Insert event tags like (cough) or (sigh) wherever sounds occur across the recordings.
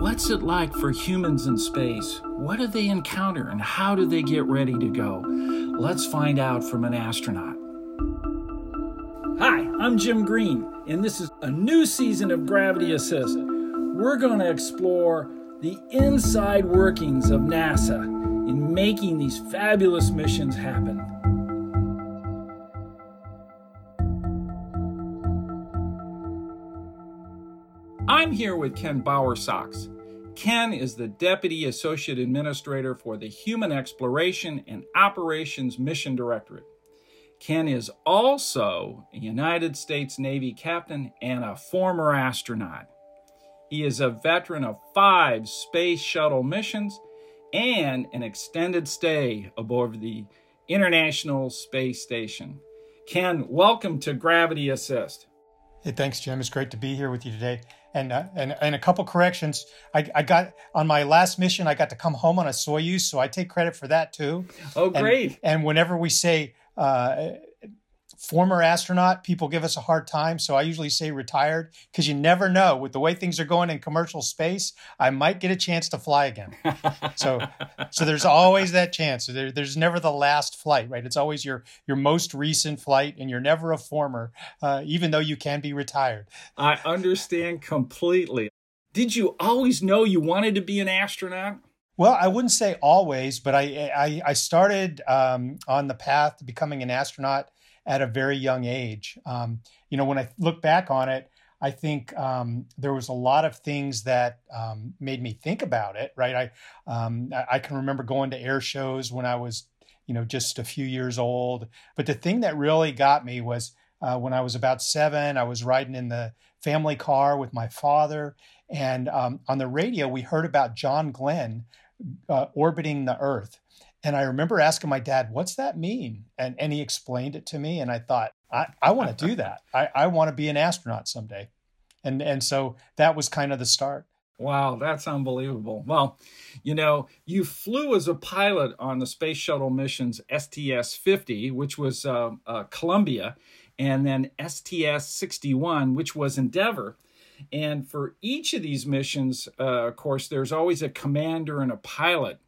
What's it like for humans in space? What do they encounter and how do they get ready to go? Let's find out from an astronaut. Hi, I'm Jim Green, and this is a new season of Gravity Assist. We're going to explore the inside workings of NASA in making these fabulous missions happen. I'm here with Ken Bowersox. Ken is the Deputy Associate Administrator for the Human Exploration and Operations Mission Directorate. Ken is also a United States Navy captain and a former astronaut. He is a veteran of five space shuttle missions and an extended stay aboard the International Space Station. Ken, welcome to Gravity Assist. Hey, thanks, Jim. It's great to be here with you today. And uh, and and a couple corrections. I, I got on my last mission. I got to come home on a Soyuz, so I take credit for that too. Oh, great! And, and whenever we say uh, former astronaut, people give us a hard time. So I usually say retired because you never know. With the way things are going in commercial space, I might get a chance to fly again. (laughs) so, so there's always that chance. There, there's never the last flight, right? It's always your your most recent flight, and you're never a former, uh, even though you can be retired. I understand completely. Did you always know you wanted to be an astronaut? Well, I wouldn't say always, but I I, I started um, on the path to becoming an astronaut at a very young age. Um, you know, when I look back on it, I think um, there was a lot of things that um, made me think about it. Right, I um, I can remember going to air shows when I was, you know, just a few years old. But the thing that really got me was uh, when I was about seven. I was riding in the family car with my father, and um, on the radio we heard about John Glenn uh, orbiting the Earth. And I remember asking my dad, what's that mean? And, and he explained it to me. And I thought, I, I want to do (laughs) that. I, I want to be an astronaut someday. And, and so that was kind of the start. Wow, that's unbelievable. Well, you know, you flew as a pilot on the space shuttle missions STS 50, which was uh, uh, Columbia, and then STS 61, which was Endeavour. And for each of these missions, uh, of course, there's always a commander and a pilot.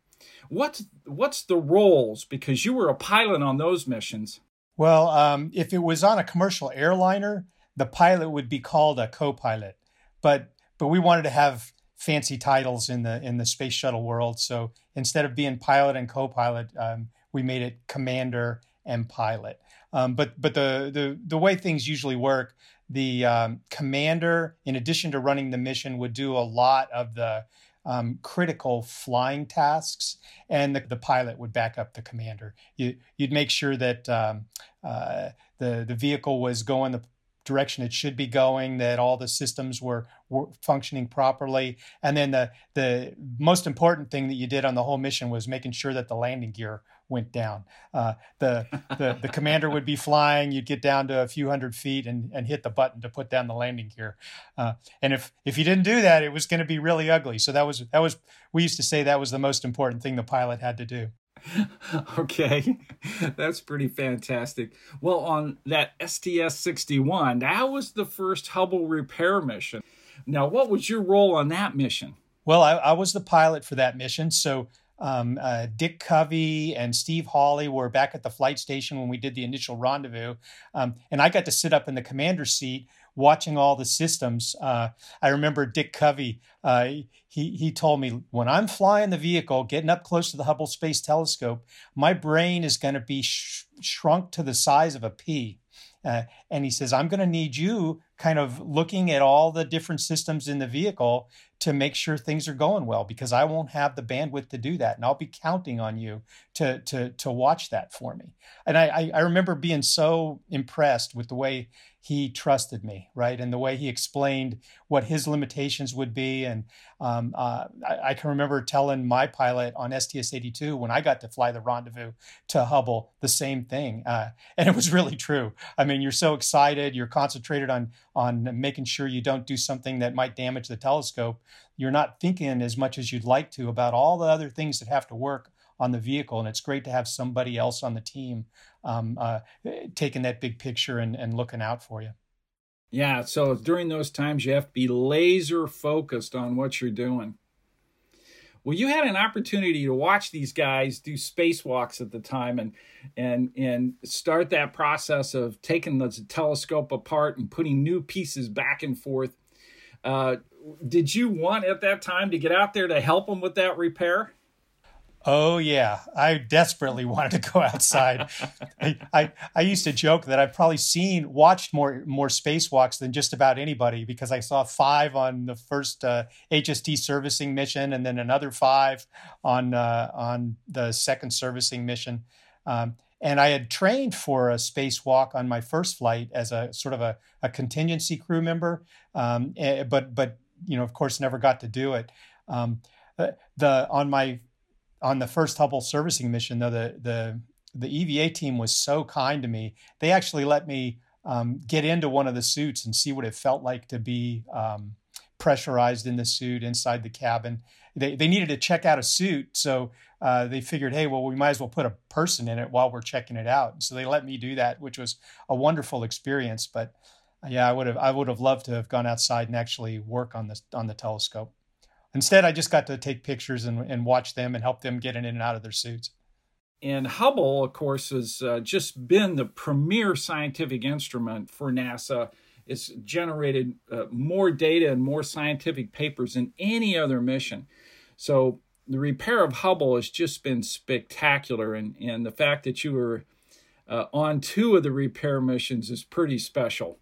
What's what's the roles? Because you were a pilot on those missions. Well, um, if it was on a commercial airliner, the pilot would be called a co-pilot. But but we wanted to have fancy titles in the in the space shuttle world. So instead of being pilot and co-pilot, um, we made it commander and pilot. Um, but but the, the the way things usually work, the um, commander, in addition to running the mission, would do a lot of the um, critical flying tasks, and the, the, pilot would back up the commander. You, would make sure that um, uh, the the vehicle was going the direction it should be going, that all the systems were, were, functioning properly, and then the the most important thing that you did on the whole mission was making sure that the landing gear went down. Uh, the, the the commander would be flying. You'd get down to a few hundred feet and, and hit the button to put down the landing gear. Uh, and if if you didn't do that, it was going to be really ugly. So that was that was we used to say that was the most important thing the pilot had to do. (laughs) okay, that's pretty fantastic. Well, on that STS 61, that was the first Hubble repair mission. Now, what was your role on that mission? Well, I, I was the pilot for that mission. So um, uh, Dick Covey and Steve Hawley were back at the flight station when we did the initial rendezvous. Um, and I got to sit up in the commander's seat watching all the systems. Uh, I remember Dick Covey, uh, he, he told me, when I'm flying the vehicle, getting up close to the Hubble Space Telescope, my brain is going to be sh- shrunk to the size of a pea. Uh, and he says, I'm going to need you kind of looking at all the different systems in the vehicle to make sure things are going well because I won't have the bandwidth to do that. And I'll be counting on you to, to, to watch that for me. And I, I remember being so impressed with the way he trusted me, right? And the way he explained what his limitations would be. And um, uh, I, I, can remember telling my pilot on STS 82 when I got to fly the rendezvous to Hubble the same thing. Uh, and it was really true. I mean, you're so excited, you're concentrated on, on making sure you don't do something that might damage the telescope. You're not thinking as much as you'd like to about all the other things that have to work on the vehicle. And it's great to have somebody else on the team um, uh, taking that big picture and, and looking out for you. Yeah. So during those times, you have to be laser focused on what you're doing. Well, you had an opportunity to watch these guys do spacewalks at the time and and and start that process of taking the telescope apart and putting new pieces back and forth. Uh, did you want at that time to get out there to help them with that repair? Oh yeah, I desperately (laughs) wanted to go outside. I, I, I used to joke that I've probably seen watched more more spacewalks than just about anybody because I saw five on the first uh, HST servicing mission and then another five on uh, on the second servicing mission. Um, and I had trained for a spacewalk on my first flight as a sort of a, a contingency crew member, um, eh, but but you know of course never got to do it. Um, uh, the on my on the first Hubble servicing mission, though, the the the EVA team was so kind to me. They actually let me um, get into one of the suits and see what it felt like to be um, pressurized in the suit inside the cabin. They they needed to check out a suit, so uh, they figured, hey, well, we might as well put a person in it while we're checking it out. So they let me do that, which was a wonderful experience. But yeah, I would have I would have loved to have gone outside and actually work on this on the telescope. Instead, I just got to take pictures and, and watch them and help them get in and out of their suits. And Hubble, of course, has uh, just been the premier scientific instrument for NASA. It's generated uh, more data and more scientific papers than any other mission. So the repair of Hubble has just been spectacular. And, and the fact that you were uh, on two of the repair missions is pretty special.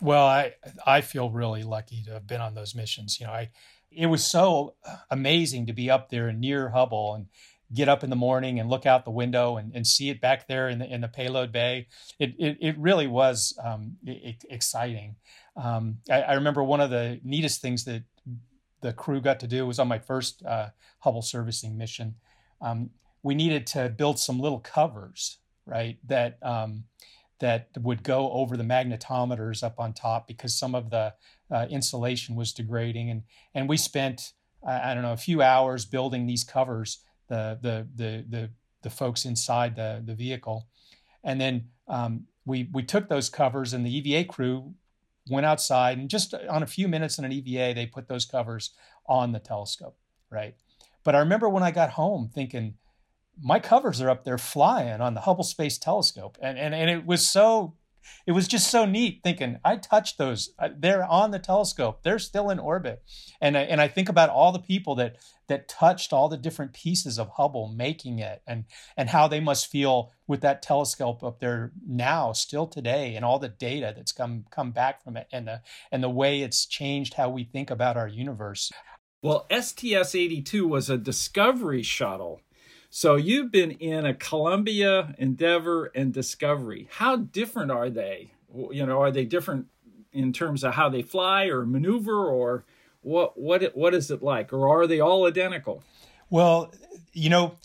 Well, I I feel really lucky to have been on those missions. You know, I it was so amazing to be up there near Hubble and get up in the morning and look out the window and, and see it back there in the in the payload bay. It it, it really was um, it, exciting. Um, I, I, remember one of the neatest things that the crew got to do was on my first uh, Hubble servicing mission. Um, we needed to build some little covers, right? That um, that would go over the magnetometers up on top because some of the uh, insulation was degrading, and and we spent I don't know a few hours building these covers. The the the the the folks inside the the vehicle, and then um, we we took those covers, and the EVA crew went outside, and just on a few minutes in an EVA, they put those covers on the telescope, right? But I remember when I got home thinking, my covers are up there flying on the Hubble Space Telescope, and and and it was so it was just so neat thinking I touched those. They're on the telescope. They're still in orbit, and I, and I think about all the people that that touched all the different pieces of Hubble making it, and and how they must feel with that telescope up there now, still today, and all the data that's come come back from it, and the and the way it's changed how we think about our universe. Well, STS 82 was a discovery shuttle so you've been in a Columbia, Endeavour, and Discovery. How different are they? You know, are they different in terms of how they fly or maneuver, or what what what is it like, or are they all identical? Well, you know,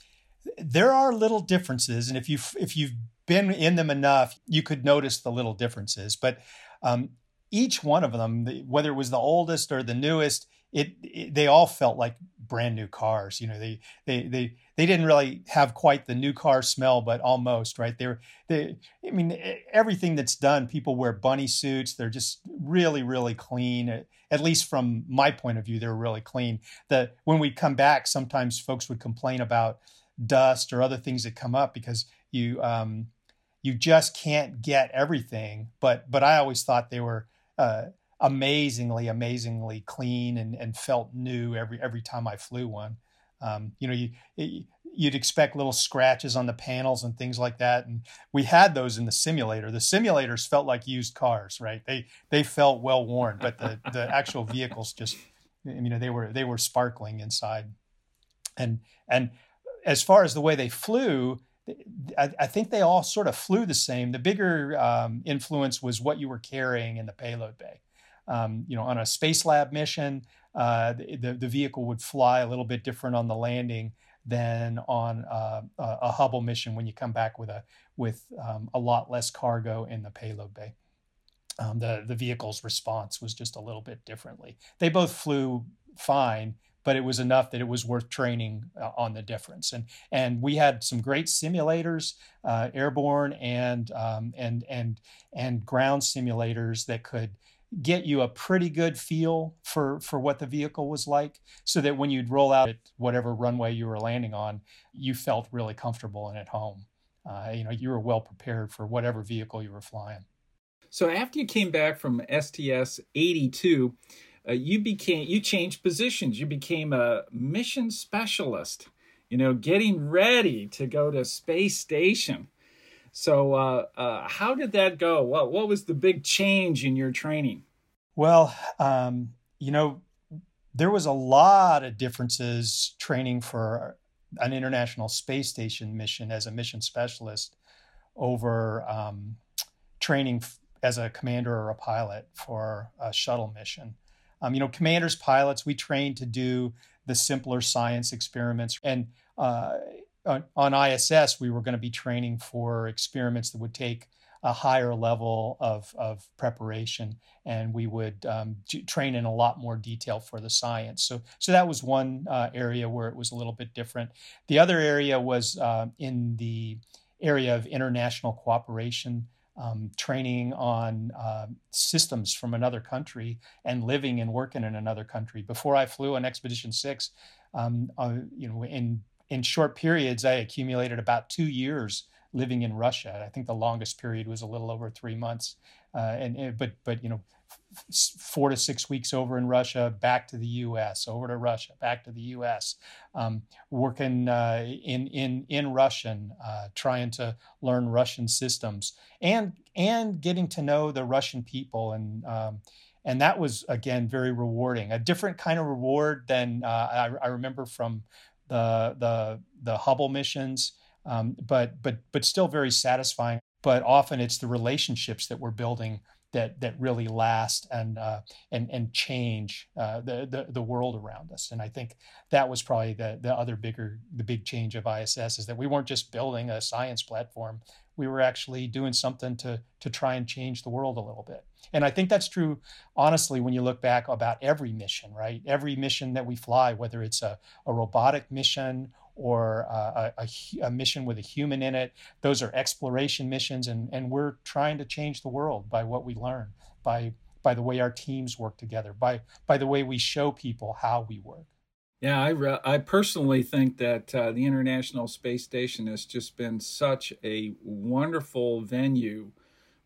there are little differences, and if you if you've been in them enough, you could notice the little differences. But um, each one of them, whether it was the oldest or the newest, it, it, they all felt like brand new cars. You know, they they they they didn't really have quite the new car smell, but almost right. They were they. I mean, everything that's done, people wear bunny suits. They're just really really clean. At least from my point of view, they're really clean. The when we come back, sometimes folks would complain about dust or other things that come up because you um, you just can't get everything. But but I always thought they were. Uh, amazingly, amazingly clean and, and felt new every every time I flew one. Um, you know, you you'd expect little scratches on the panels and things like that, and we had those in the simulator. The simulators felt like used cars, right? They they felt well worn, but the the (laughs) actual vehicles just, you know, they were they were sparkling inside, and and as far as the way they flew. I, I think they all sort of flew the same. The bigger um, influence was what you were carrying in the payload bay. Um, you know, on a Spacelab mission, uh, the, the vehicle would fly a little bit different on the landing than on uh, a Hubble mission when you come back with a with um, a lot less cargo in the payload bay. Um, the the vehicle's response was just a little bit differently. They both flew fine, but it was enough that it was worth training uh, on the difference. And and we had some great simulators, uh, airborne and um, and and and ground simulators that could get you a pretty good feel for for what the vehicle was like so that when you'd roll out at whatever runway you were landing on you felt really comfortable and at home. Uh, you know you were well prepared for whatever vehicle you were flying. So after you came back from sts 82 uh, you became you changed positions. You became a mission specialist you know getting ready to go to space station so, uh, uh, how did that go? What what was the big change in your training? Well, um, you know, there was a lot of differences training for an international space station mission as a mission specialist over um, training as a commander or a pilot for a shuttle mission. Um, you know, commanders, pilots, we train to do the simpler science experiments, and uh, on, ISS, we were going to be training for experiments that would take a higher level of, of preparation and we would um, train in a lot more detail for the science. So, so that was one uh, area where it was a little bit different. The other area was uh, in the area of international cooperation. Um, training on uh, systems from another country and living and working in another country. Before I flew on Expedition Six, um, uh, you know, in in short periods, I accumulated about two years living in Russia. I think the longest period was a little over three months. Uh, and, but but you know, four to six weeks over in Russia, back to the U.S., over to Russia, back to the U.S., um, working uh, in in in Russian, uh, trying to learn Russian systems, and and getting to know the Russian people and. Um, and that was again very rewarding a different kind of reward than uh, I, I, remember from the the the Hubble missions, um, but but but still very satisfying. But often it's the relationships that we're building that that really last and uh, and and change uh, the, the the world around us. And I think that was probably the the other bigger the big change of ISS is that we weren't just building a science platform we were actually doing something to to try and change the world a little bit. And I think that's true, honestly, when you look back about every mission, right? Every mission that we fly, whether it's a, a robotic mission or a, a, a, mission with a human in it, those are exploration missions, and, and we're trying to change the world by what we learn, by by the way our teams work together, by by the way we show people how we work. Yeah, I, re- I personally think that uh, the International Space Station has just been such a wonderful venue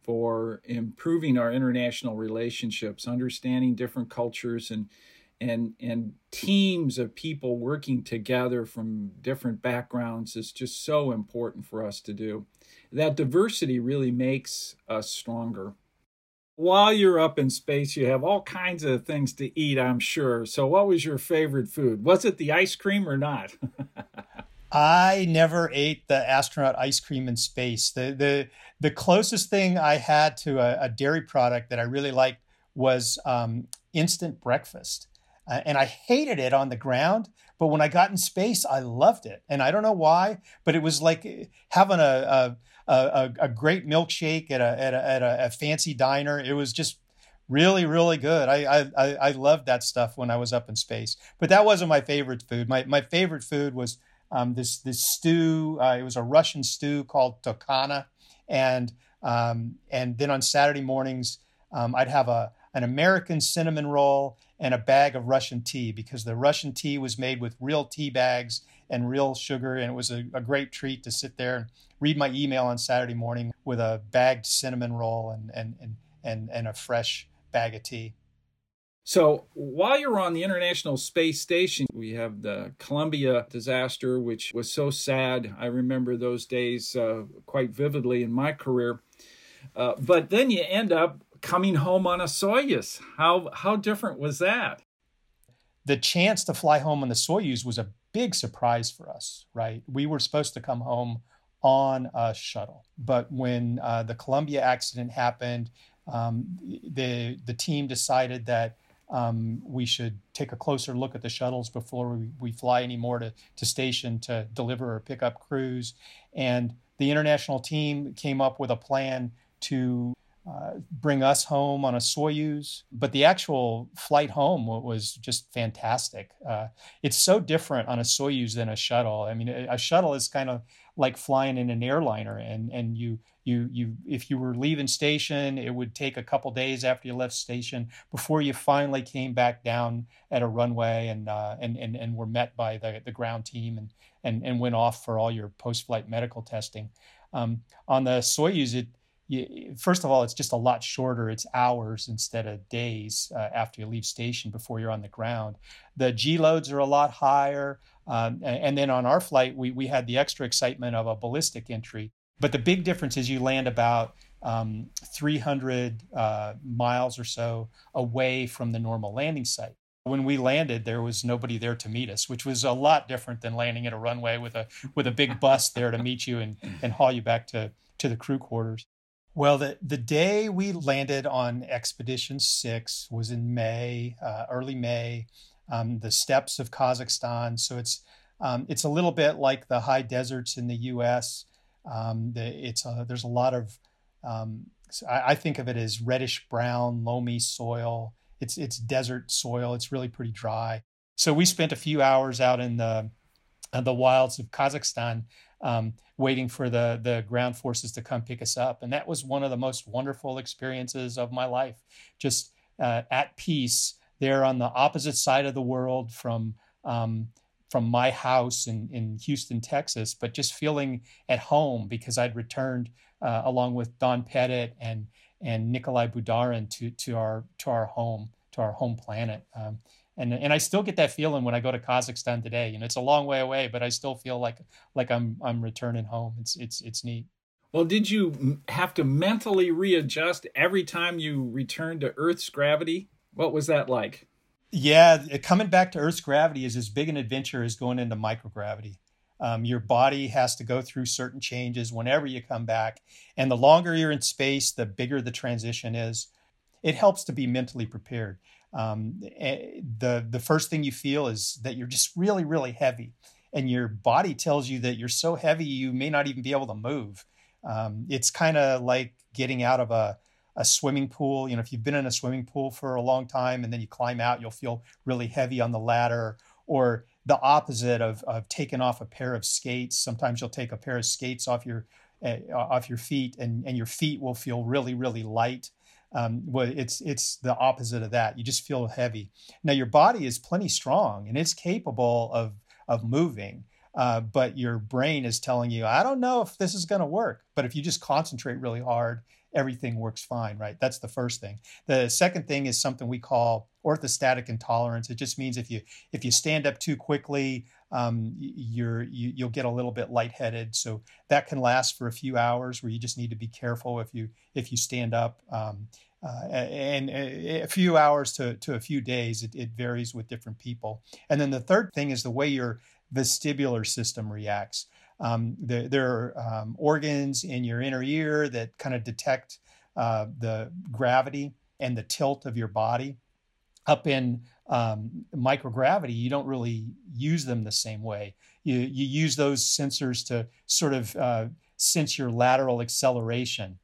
for improving our international relationships, understanding different cultures and and and teams of people working together from different backgrounds is just so important for us to do. That diversity really makes us stronger while you're up in space, you have all kinds of things to eat, I'm sure. So, what was your favorite food? Was it the ice cream or not? (laughs) I never ate the astronaut ice cream in space. The the the closest thing I had to a, a dairy product that I really liked was um, instant breakfast, uh, and I hated it on the ground. But when I got in space, I loved it, and I don't know why, but it was like having a, a a, a, great milkshake at a, at, a, at a, a fancy diner. It was just really really good. I, I i loved that stuff when i was up in space. But that wasn't my favorite food. My, my favorite food was um, this this stew. Uh, it was a russian stew called tokana and um, and then on saturday mornings um, i'd have a an american cinnamon roll and a bag of russian tea because the russian tea was made with real tea bags and real sugar. And it was a, a great treat to sit there and read my email on Saturday morning with a bagged cinnamon roll and, and, and, and, and a fresh bag of tea. So while you're on the International Space Station, we have the Columbia disaster, which was so sad. I remember those days uh, quite vividly in my career. Uh, but then you end up coming home on a Soyuz. How how different was that? The chance to fly home on the Soyuz was a big surprise for us, right? We were supposed to come home on a shuttle, but when uh, the Columbia accident happened, um, the the team decided that um, we should take a closer look at the shuttles before we, we fly anymore to, to station to deliver or pick up crews. And the international team came up with a plan to uh, bring us home on a Soyuz. But the actual flight home was just fantastic. Uh, it's so different on a Soyuz than a shuttle. I mean, a, a shuttle is kind of like flying in an airliner, and and you you you if you were leaving station, it would take a couple days after you left station before you finally came back down at a runway and uh, and and and were met by the the ground team and and and went off for all your post flight medical testing. Um, on the Soyuz, it you, first of all, it's just a lot shorter. It's hours instead of days uh, after you leave station before you're on the ground. The G loads are a lot higher. Um, and then on our flight, we, we had the extra excitement of a ballistic entry. But the big difference is you land about um, 300 uh, miles or so away from the normal landing site. When we landed, there was nobody there to meet us, which was a lot different than landing at a runway with a with a big bus there to meet you and, and haul you back to, to the crew quarters. Well, the, the day we landed on Expedition 6 was in May, uh, early May, um, the steppes of Kazakhstan. So it's, um, it's a little bit like the high deserts in the US. Um, the, it's a, there's a lot of, um, I, I, think of it as reddish brown, loamy soil. It's, it's desert soil. It's really pretty dry. So we spent a few hours out in the, uh, the wilds of Kazakhstan um, waiting for the the ground forces to come pick us up, and that was one of the most wonderful experiences of my life. Just uh, at peace there on the opposite side of the world from um, from my house in, in Houston, Texas, but just feeling at home because I'd returned uh, along with Don Pettit and and Nikolai Budarin to to our to our home to our home planet. Um, and and I still get that feeling when I go to Kazakhstan today. You know, it's a long way away, but I still feel like like I'm I'm returning home. It's it's it's neat. Well, did you have to mentally readjust every time you returned to Earth's gravity? What was that like? Yeah, coming back to Earth's gravity is as big an adventure as going into microgravity. Um, your body has to go through certain changes whenever you come back. And the longer you're in space, the bigger the transition is. It helps to be mentally prepared um, eh, the the first thing you feel is that you're just really really heavy, and your body tells you that you're so heavy you may not even be able to move. Um, it's kind of like getting out of a a swimming pool. You know, if you've been in a swimming pool for a long time and then you climb out, you'll feel really heavy on the ladder. Or the opposite of, of taking off a pair of skates. Sometimes you'll take a pair of skates off your uh, off your feet, and, and your feet will feel really really light um, well, it's it's the opposite of that. You just feel heavy. Now your body is plenty strong and it's capable of of moving, uh, but your brain is telling you, I don't know if this is going to work. But if you just concentrate really hard, everything works fine. Right? That's the first thing. The second thing is something we call orthostatic intolerance. It just means if you if you stand up too quickly, um, you're you, you'll get a little bit lightheaded. So that can last for a few hours, where you just need to be careful if you if you stand up. Um, uh, and a few hours to, to a few days, it, it varies with different people. And then the third thing is the way your vestibular system reacts. Um, there, there, are um, organs in your inner ear that kind of detect uh, the gravity and the tilt of your body. Up in um, microgravity, you don't really use them the same way. You, you use those sensors to sort of uh, sense your lateral acceleration,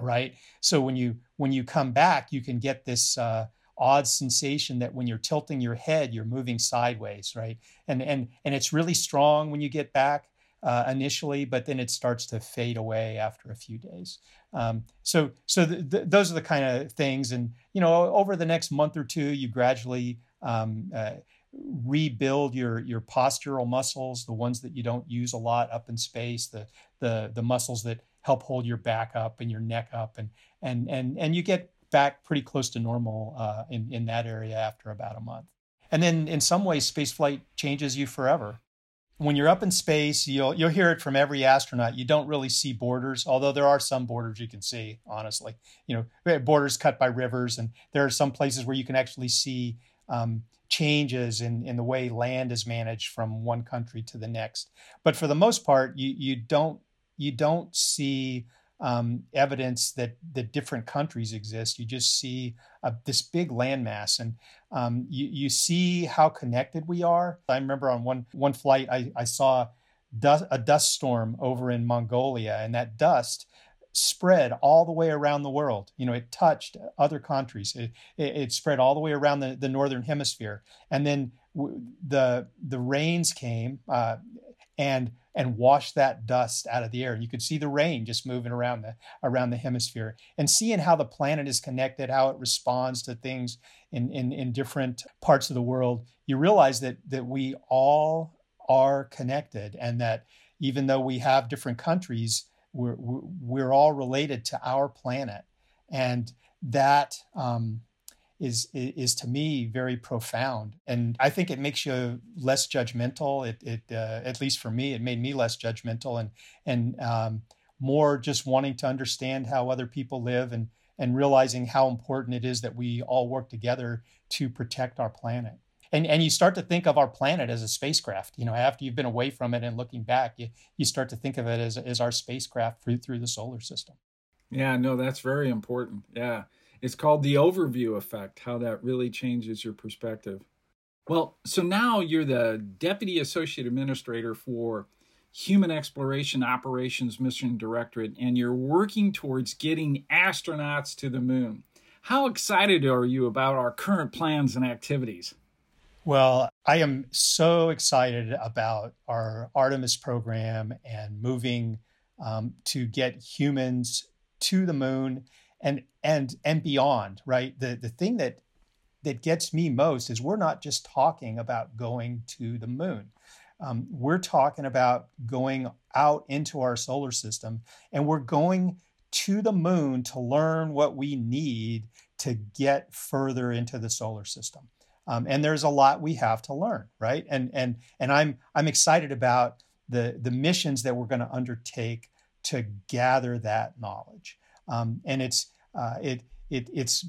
right? So when you when you come back, you can get this uh, odd sensation that when you're tilting your head, you're moving sideways, right? And and and it's really strong when you get back. Uh, initially, but then it starts to fade away after a few days. Um, so, so th- th- those are the kind of things, and you know, over the next month or two, you gradually um, uh, rebuild your your postural muscles, the ones that you don't use a lot up in space, the the the muscles that help hold your back up and your neck up, and and and and you get back pretty close to normal uh, in in that area after about a month. And then in some ways, spaceflight changes you forever when you're up in space, you'll you'll hear it from every astronaut. You don't really see borders, although there are some borders you can see. Honestly, you know, borders cut by rivers, and there are some places where you can actually see um, changes in in the way land is managed from one country to the next. But for the most part, you you don't you don't see um, evidence that that different countries exist. You just see uh, this big landmass, and um, you you see how connected we are. I remember on one one flight, I, I saw dust, a dust storm over in Mongolia, and that dust spread all the way around the world. You know, it touched other countries. It, it, it spread all the way around the, the northern hemisphere, and then w- the the rains came uh, and and wash that dust out of the air. You could see the rain just moving around the around the hemisphere, and seeing how the planet is connected, how it responds to things in in, in different parts of the world. You realize that that we all are connected, and that even though we have different countries we're we're all related to our planet, and that um, is is to me very profound. And I think it makes you less judgmental. It it uh, at least for me, it made me less judgmental and and um, more just wanting to understand how other people live and and realizing how important it is that we all work together to protect our planet and and you start to think of our planet as a spacecraft. You know, after you've been away from it and looking back, you you start to think of it as as our spacecraft through through the solar system. Yeah, no, that's very important. Yeah, it's called the overview effect. How that really changes your perspective. Well, so now you're the deputy associate administrator for Human Exploration Operations Mission Directorate, and you're working towards getting astronauts to the moon. How excited are you about our current plans and activities? Well, I am so excited about our Artemis program and moving um, to get humans to the moon and and and beyond. Right. The the thing that that gets me most is we're not just talking about going to the moon. Um, we're talking about going out into our solar system, and we're going to the moon to learn what we need to get further into the solar system. Um, and there's a lot we have to learn, right? And and and I'm I'm excited about the the missions that we're going to undertake to gather that knowledge. Um, and it's uh, it it it's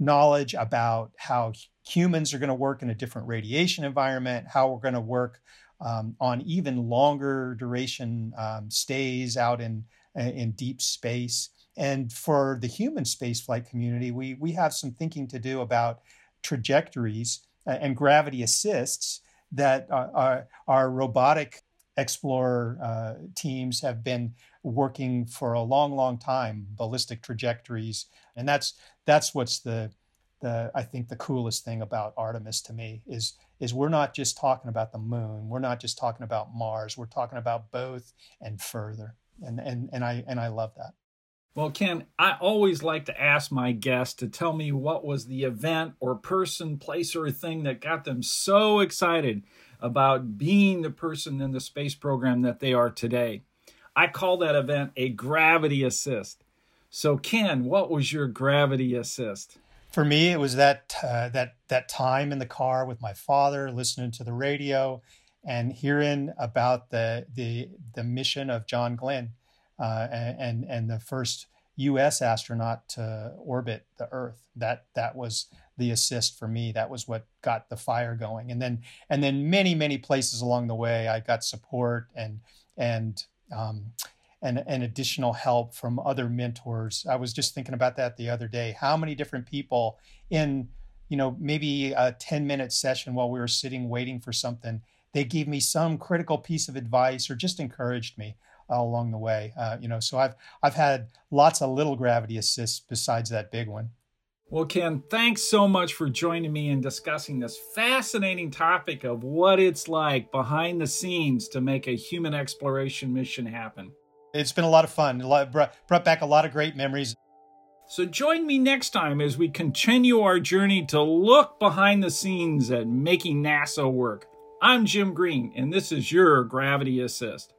knowledge about how humans are going to work in a different radiation environment, how we're going to work um, on even longer duration um, stays out in in deep space. And for the human spaceflight community, we we have some thinking to do about trajectories uh, and gravity assists that our, our robotic explorer uh, teams have been working for a long, long time, ballistic trajectories, and that's that's what's the the I think the coolest thing about Artemis to me is is we're not just talking about the moon, we're not just talking about Mars, we're talking about both and further, and and and I and I love that. Well, Ken, I always like to ask my guests to tell me what was the event or person, place, or thing that got them so excited about being the person in the space program that they are today. I call that event a gravity assist. So, Ken, what was your gravity assist? For me, it was that uh, that that time in the car with my father, listening to the radio, and hearing about the the the mission of John Glenn uh, and and the first U.S. astronaut to orbit the Earth. That that was the assist for me. That was what got the fire going. And then and then many many places along the way, I got support and and um, and, and additional help from other mentors. I was just thinking about that the other day. How many different people in you know maybe a 10 minute session while we were sitting waiting for something they gave me some critical piece of advice or just encouraged me along the way. Uh, you know, so I've I've had lots of little gravity assists besides that big one. Well, Ken, thanks so much for joining me in discussing this fascinating topic of what it's like behind the scenes to make a human exploration mission happen. It's been a lot of fun. A lot, brought, brought back a lot of great memories. So join me next time as we continue our journey to look behind the scenes at making NASA work. I'm Jim Green, and this is your Gravity Assist.